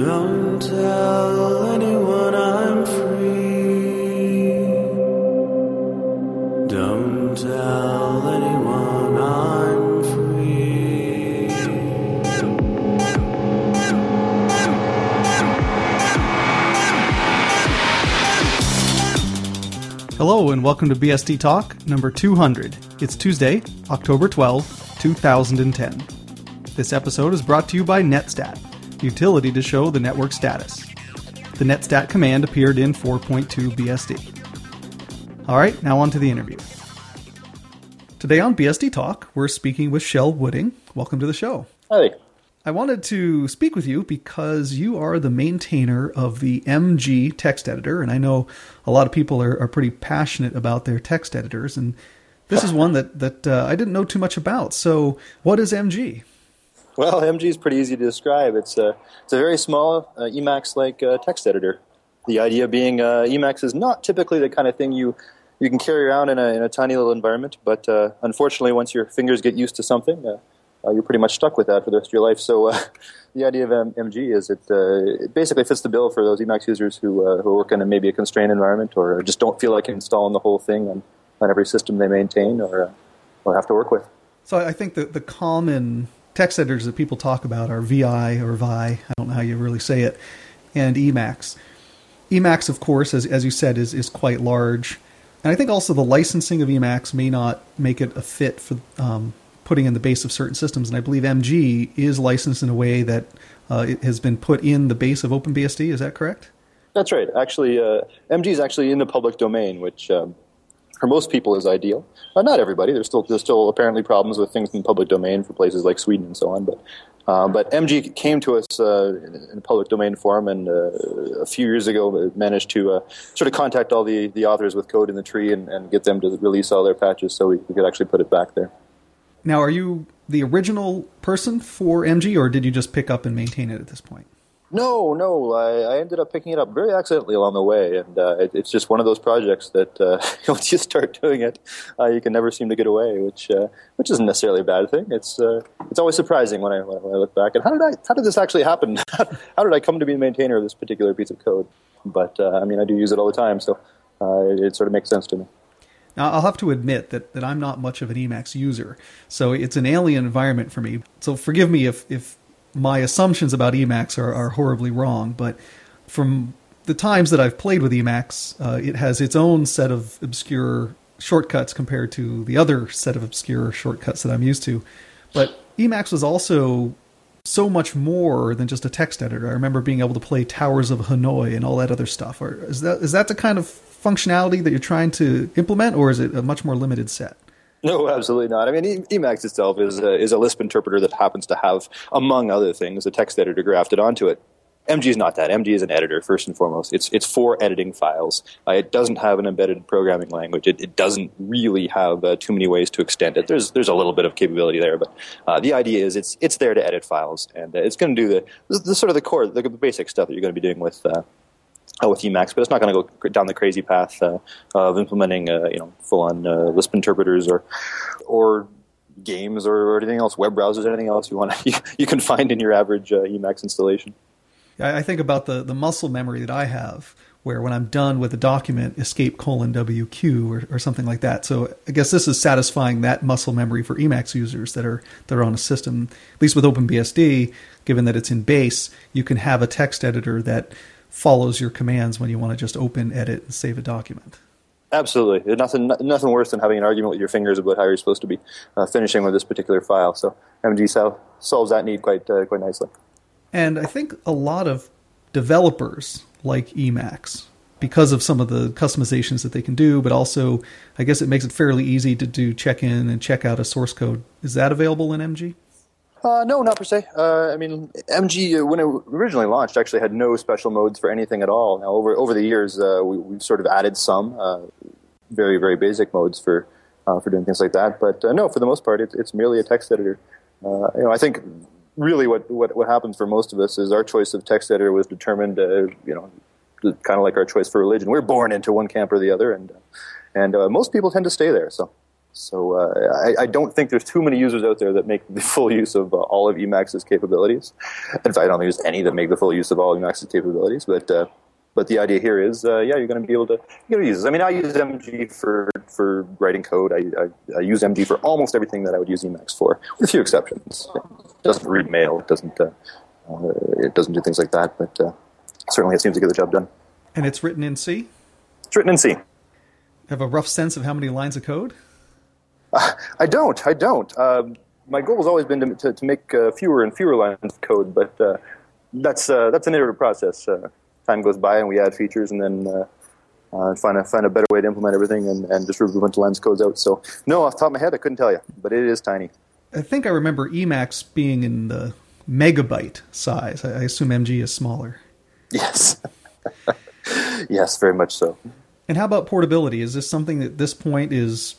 Don't tell anyone I'm free. Don't tell anyone I'm free. Hello and welcome to BSD Talk number 200. It's Tuesday, October 12, 2010. This episode is brought to you by Netstat, utility to show the network status. The Netstat command appeared in 4.2 BSD. All right, now on to the interview. Today on BSD Talk, we're speaking with Kjell Wooding. Welcome to the show. Hi. I wanted to speak with you because you are the maintainer of the MG text editor, and I know a lot of people are, are pretty passionate about their text editors, and this is one that that uh, I didn't know too much about. So, what is MG? Well, MG is pretty easy to describe. It's a it's a very small uh, Emacs-like uh, text editor. The idea being uh, Emacs is not typically the kind of thing you you can carry around in a in a tiny little environment, but uh, unfortunately, once your fingers get used to something. Uh, uh, you're pretty much stuck with that for the rest of your life. So the idea of M- MG is it, it basically fits the bill for those Emacs users who, who work in a, maybe a constrained environment or just don't feel like installing the whole thing on, on every system they maintain or, or have to work with. So, I think that the common text editors that people talk about are VI or VI. I don't know how you really say it, and Emacs. Emacs, of course, as as you said, is is quite large, and I think also the licensing of Emacs may not make it a fit for um, putting in the base of certain systems. And I believe MG is licensed in a way that uh, it has been put in the base of OpenBSD. Is that correct? That's right. Actually, uh, MG is actually in the public domain, which um, for most people is ideal. Uh, not everybody. There's still there's still apparently problems with things in the public domain for places like Sweden and so on. But uh, but MG came to us uh, in a public domain forum, and uh, a few years ago managed to uh, sort of contact all the, the authors with code in the tree and, and get them to release all their patches so we, we could actually put it back there. Now, are you the original person for MG, or did you just pick up and maintain it at this point? No, no. I, I ended up picking it up very accidentally along the way, and uh, it, it's just one of those projects that uh, once you start doing it, uh, you can never seem to get away. Which, uh, which isn't necessarily a bad thing. It's, uh, it's always surprising when I when I look back and how did I how did this actually happen? how did I come to be the maintainer of this particular piece of code? But uh, I mean, I do use it all the time, so it, it sort of makes sense to me. Now, I'll have to admit that, that I'm not much of an Emacs user, so it's an alien environment for me. So forgive me if, if my assumptions about Emacs are, are horribly wrong, but from the times that I've played with Emacs, uh, it has its own set of obscure shortcuts compared to the other set of obscure shortcuts that I'm used to. But Emacs was also so much more than just a text editor. I remember being able to play Towers of Hanoi and all that other stuff. Or is that is that the kind of functionality that you're trying to implement, or is it a much more limited set? No, absolutely not. I mean, Emacs itself is a, is a Lisp interpreter that happens to have, among other things, a text editor grafted onto it. MG is not that. MG is an editor first and foremost. It's it's for editing files. Uh, it doesn't have an embedded programming language. It, it doesn't really have uh, too many ways to extend it. There's there's a little bit of capability there, but uh, the idea is it's it's there to edit files, and uh, it's going to do the, the, the sort of the core, the, the basic stuff that you're going to be doing with uh, with Emacs, but it's not going to go down the crazy path uh, of implementing, uh, you know, full-on uh, Lisp interpreters or or games or, or, anything else, web browsers, anything else you want to, you, you, can find in your average uh, Emacs installation. I think about the the muscle memory that I have, where when I'm done with a document, escape colon WQ or, or something like that. So I guess this is satisfying that muscle memory for Emacs users that are that are on a system. At least with OpenBSD, given that it's in base, you can have a text editor that follows your commands when you want to just open, edit, and save a document. Absolutely, There's nothing nothing worse than having an argument with your fingers about how you're supposed to be uh, finishing with this particular file. So MG solves that need quite uh, quite nicely. And I think a lot of developers like Emacs because of some of the customizations that they can do, but also I guess it makes it fairly easy to do check in and check out a source code. Is that available in MG? Uh, no, not per se. Uh, I mean, MG when it originally launched actually had no special modes for anything at all. Now, over over the years, uh, we, have sort of added some uh, very very basic modes for uh, for doing things like that. But uh, no, for the most part, it, it's merely a text editor. you know, I think really what, what what happens for most of us is our choice of text editor was determined. you know, kind of like our choice for religion. We're born into one camp or the other, and and most people tend to stay there. So. So uh, I, I, don't think there's too many users out there that make the full use of uh, all of Emacs's capabilities. In fact, I don't think there's any that make the full use of all Emacs's capabilities. But uh, but the idea here is, uh, yeah, you're going to be able to going to use this. I mean, I use MG for for writing code. I, I, I, use MG for almost everything that I would use Emacs for, with a few exceptions. It doesn't read mail. It doesn't uh, uh, it doesn't do things like that. But certainly, it seems to get the job done. And it's written in C. It's written in C. Have a rough sense of how many lines of code? Uh, I don't. I don't. Um, my goal has always been to, to, to make uh, fewer and fewer lines of code, but uh, that's uh, that's an iterative process. Uh, time goes by, and we add features, and then uh, find a find a better way to implement everything, and, and just remove a bunch of lines of codes out. So, no, off the top of my head, I couldn't tell you, but it is tiny. I think I remember Emacs being in the megabyte size. I assume MG is smaller. Yes. yes, very much so. And how about portability? Is this something that at this point is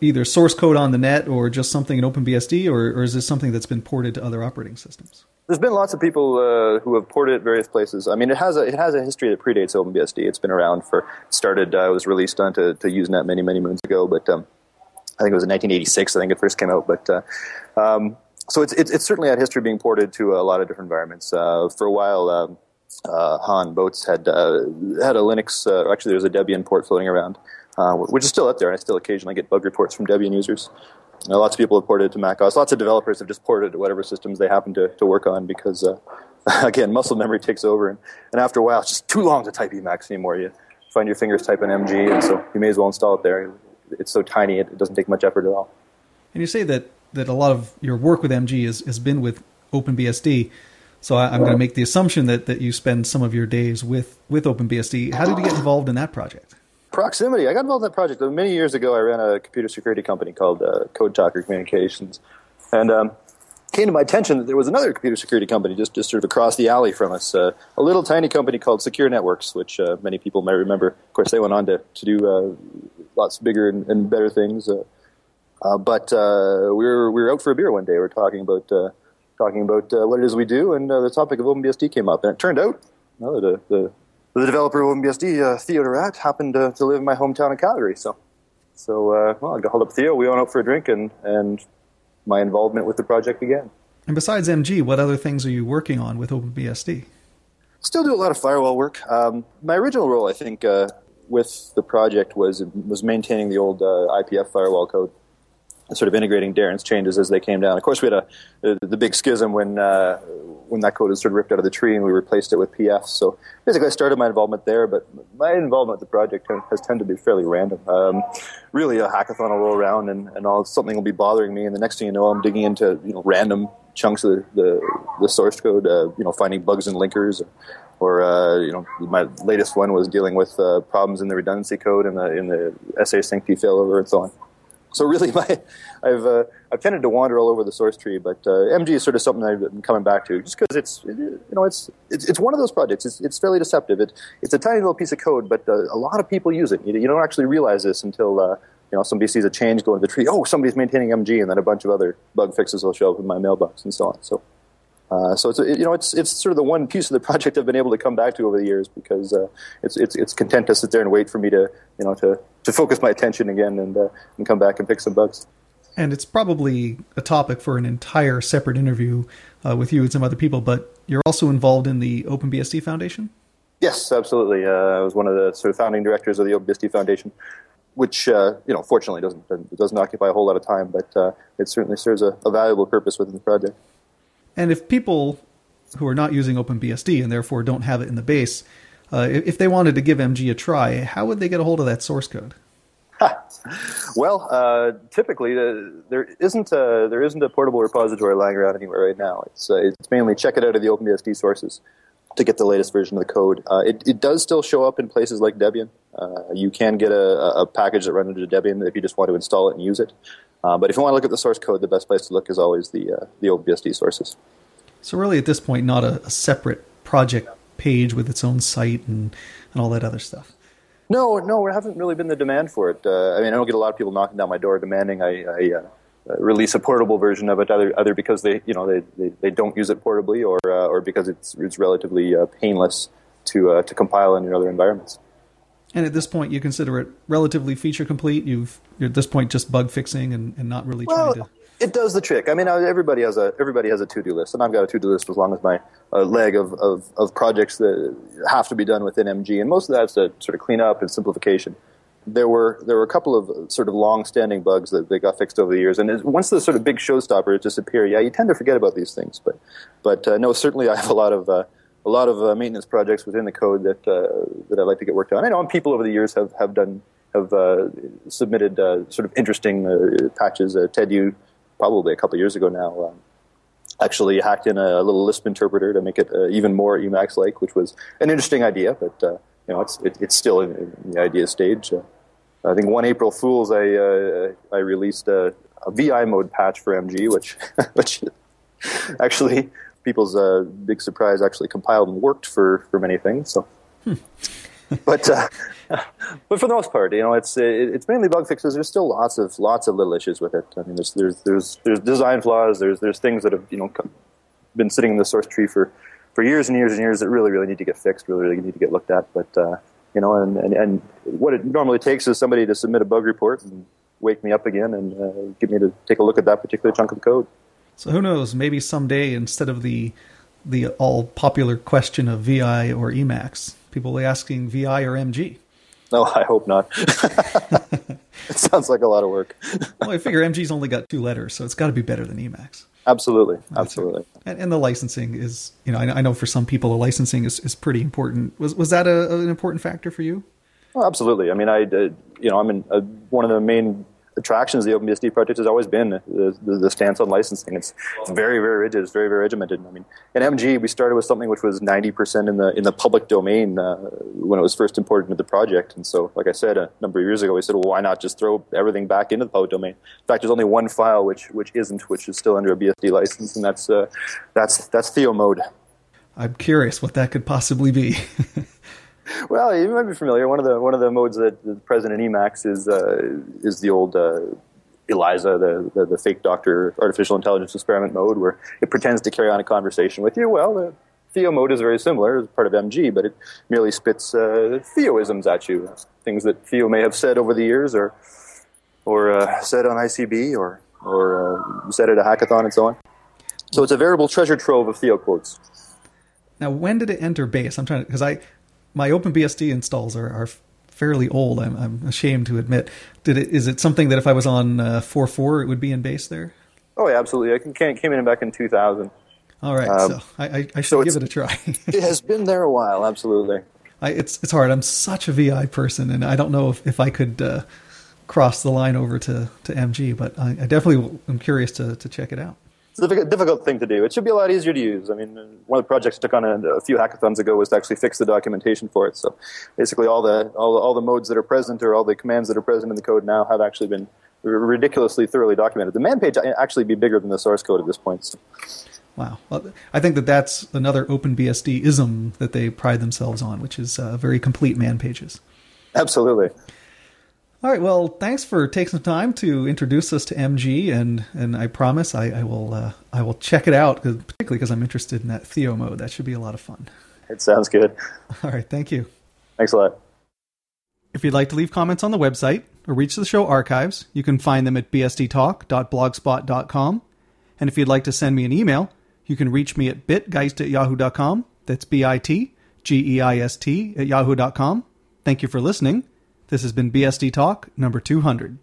either source code on the net or just something in OpenBSD, or, or is this something that's been ported to other operating systems? There's been lots of people uh, who have ported it various places. I mean, it has a it has a history that predates OpenBSD. It's been around for started uh, was released onto to Usenet many many moons ago, but um, I think it was in 1986. I think it first came out, but. Uh, um, so it's, it's, it's certainly had history being ported to a lot of different environments. Uh, for a while, um, uh, Han Boetes had uh, had a Linux. Actually, there's a Debian port floating around, uh, which is still out there. And I still occasionally get bug reports from Debian users. Lots of people have ported it to Mac OS. Lots of developers have just ported it to whatever systems they happen to, to work on because, uh, again, muscle memory takes over. And, and after a while, it's just too long to type Emacs anymore. You find your fingers typing MG, and so you may as well install it there. It's so tiny, it, it doesn't take much effort at all. And you say that, that a lot of your work with MG has, has been with OpenBSD. So I, am going to make the assumption that, that you spend some of your days with, with OpenBSD. How did you get involved in that project? Proximity. I got involved in that project many years ago. I ran a computer security company called uh, Code Talker Communications, and um, came to my attention that there was another computer security company just, just sort of across the alley from us, uh, a little tiny company called Secure Networks, which uh, many people may remember. Of course, they went on to, to do uh, lots bigger and, and better things. Uh, uh, but we were we were out for a beer one day. We were talking about talking about what it is we do, and the topic of OpenBSD came up. And it turned out know, the, the the developer of OpenBSD, uh, Theo de Raadt, happened to, to, live in my hometown in Calgary. So, so uh, well, I got hold up Theo. We went out for a drink, and and my involvement with the project began. And besides MG, what other things are you working on with OpenBSD? Still do a lot of firewall work. Um, my original role, I think, uh, with the project was was maintaining the old uh, IPF firewall code sort of integrating Darren's changes as they came down. Of course, we had a the, the big schism when uh, when that code was sort of ripped out of the tree and we replaced it with PF. So basically, I started my involvement there, but my involvement with the project has tended to be fairly random. Um, really, a hackathon will roll around and, and all something will be bothering me, and the next thing you know, I'm digging into you know random chunks of the the, the source code, uh, you know, finding bugs and linkers. Or, or uh, you know, my latest one was dealing with uh, problems in the redundancy code and the in the SASync failover and so on. So really, my I've uh, I've tended to wander all over the source tree, but uh, MG is sort of something I've been coming back to, just because it's you know it's, it's it's one of those projects. It's it's fairly deceptive. It, it's a tiny little piece of code, but uh, a lot of people use it. You, you don't actually realize this until uh, you know somebody sees a change go into the tree. Oh, somebody's maintaining MG, and then a bunch of other bug fixes will show up in my mailbox and so on. So. Uh, so it's you know it's it's sort of the one piece of the project I've been able to come back to over the years because uh, it's it's it's content to sit there and wait for me to you know to, to focus my attention again and uh, and come back and pick some bugs and it's probably a topic for an entire separate interview uh, with you and some other people. But you're also involved in the OpenBSD Foundation. Yes, absolutely. Uh, I was one of the sort of founding directors of the OpenBSD Foundation, which uh, you know, fortunately, doesn't doesn't occupy a whole lot of time, but uh, it certainly serves a, a, valuable purpose within the project. And if people who are not using OpenBSD and therefore don't have it in the base, uh, if they wanted to give MG a try, how would they get a hold of that source code? well, uh, typically uh, there isn't a, there isn't a portable repository lying around anywhere right now. It's uh, it's mainly check it out of the OpenBSD sources to get the latest version of the code. Uh, it, it does still show up in places like Debian. Uh, you can get a, a, package that runs into Debian if you just want to install it and use it. Uh, but if you want to look at the source code, the best place to look is always the the OpenBSD sources. So really, at this point, not a, a separate project page with its own site and, and all that other stuff. No, no, there haven't really been the demand for it. Uh, I mean, I don't get a lot of people knocking down my door demanding I, I uh, uh, release a portable version of it, either, either because they, you know, they, they, they don't use it portably, or uh, or because it's it's relatively uh, painless to uh, to compile in your other environments. And at this point, you consider it relatively feature complete. You've you're at this point just bug fixing and, and not really Well, trying to. it does the trick. I mean, uh, everybody has a everybody has a to do list, and I've got a to do list as long as my uh, leg of, of, of projects that have to be done within MG, and most of that's to sort of clean up and simplification. There were there were a couple of sort of long standing bugs that, that got fixed over the years, and once the sort of big showstoppers disappear, yeah, you tend to forget about these things. But but uh, no, certainly I have a lot of uh, a lot of uh, maintenance projects within the code that uh, that I'd like to get worked on. I know people over the years have have done have uh, submitted uh, sort of interesting patches. Ted, you probably a couple years ago now. Um, actually hacked in a little Lisp interpreter to make it even more Emacs-like, which was an interesting idea, but you know it's it, it's still in, in the idea stage. Uh, I think one April Fools, I uh, I released a, a VI mode patch for MG, which which actually people's uh, big surprise actually compiled and worked for for many things. So, but uh, but for the most part, you know, it's it, it's mainly bug fixes. There's still lots of lots of little issues with it. I mean, there's there's there's there's design flaws. There's there's things that have you know been sitting in the source tree for for years and years and years that really really need to get fixed. Really really need to get looked at. But uh, you know, and, and and what it normally takes is somebody to submit a bug report and wake me up again and uh, get me to take a look at that particular chunk of code. So who knows? Maybe someday, instead of the the all popular question of VI or Emacs, people will be asking VI or MG. No, I hope not. it sounds like a lot of work. Well, I figure MG's only got two letters, so it's got to be better than Emacs. Absolutely, absolutely. And, and the licensing is, you know, I, I know for some people the licensing is, is pretty important. Was was that a, an important factor for you? Well, absolutely. I mean, I, uh, you know, I'm in uh, one of the main attractions of the OpenBSD project has always been the, the, the stance on licensing. It's, it's very, very rigid. It's very, very regimented. I mean, in MG, we started with something which was 90% in the in the public domain uh, when it was first imported into the project. And so, like I said a number of years ago, we said, well, why not just throw everything back into the public domain? In fact, there's only one file which which isn't, which is still under a BSD license, and that's uh, that's that's Theo mode. I'm curious what that could possibly be. Well, you might be familiar. One of the one of the modes that is present in Emacs is uh, is the old uh, ELIZA, the, the, the fake doctor artificial intelligence experiment mode, where it pretends to carry on a conversation with you. Well, the Theo mode is very similar as part of MG, but it merely spits uh, Theoisms at you, things that Theo may have said over the years, or or uh, said on ICB, or or uh, said at a hackathon, and so on. So it's a veritable treasure trove of Theo quotes. now, when did it enter base? I'm trying to because I my OpenBSD installs are, are fairly old. I'm, I'm ashamed to admit. Did it? Is it something that if I was on uh, 4.4, it would be in base there? Oh, yeah, absolutely. I came, came in back in 2000. All right, Um, so I, I, I should so give it a try. It has been there a while, absolutely. I, it's it's hard. I'm such a VI person, and I don't know if, if I could uh, cross the line over to, to MG, but I, I definitely am curious to, to check it out. It's a difficult, thing to do. It should be a lot easier to use. I mean, uh, one of the projects I took on a, a few hackathons ago was to actually fix the documentation for it. So basically, all the all, all the modes that are present or all the commands that are present in the code now have actually been r- ridiculously thoroughly documented. The man page actually be bigger than the source code at this point. So. Wow. Well, I think that that's another OpenBSD ism that they pride themselves on, which is uh, very complete man pages. Absolutely. All right. Well, thanks for taking some time to introduce us to MG, and and I promise I, I will uh, I will check it out, 'cause- particularly because I'm interested in that Theo mode. That should be a lot of fun. It sounds good. All right. Thank you. Thanks a lot. If you'd like to leave comments on the website or reach the show archives, you can find them at bsdtalk.blogspot.com. And if you'd like to send me an email, you can reach me at bitgeist at yahoo.com. That's B I T G E I S T at yahoo.com. Thank you for listening. This has been BSD Talk number 200.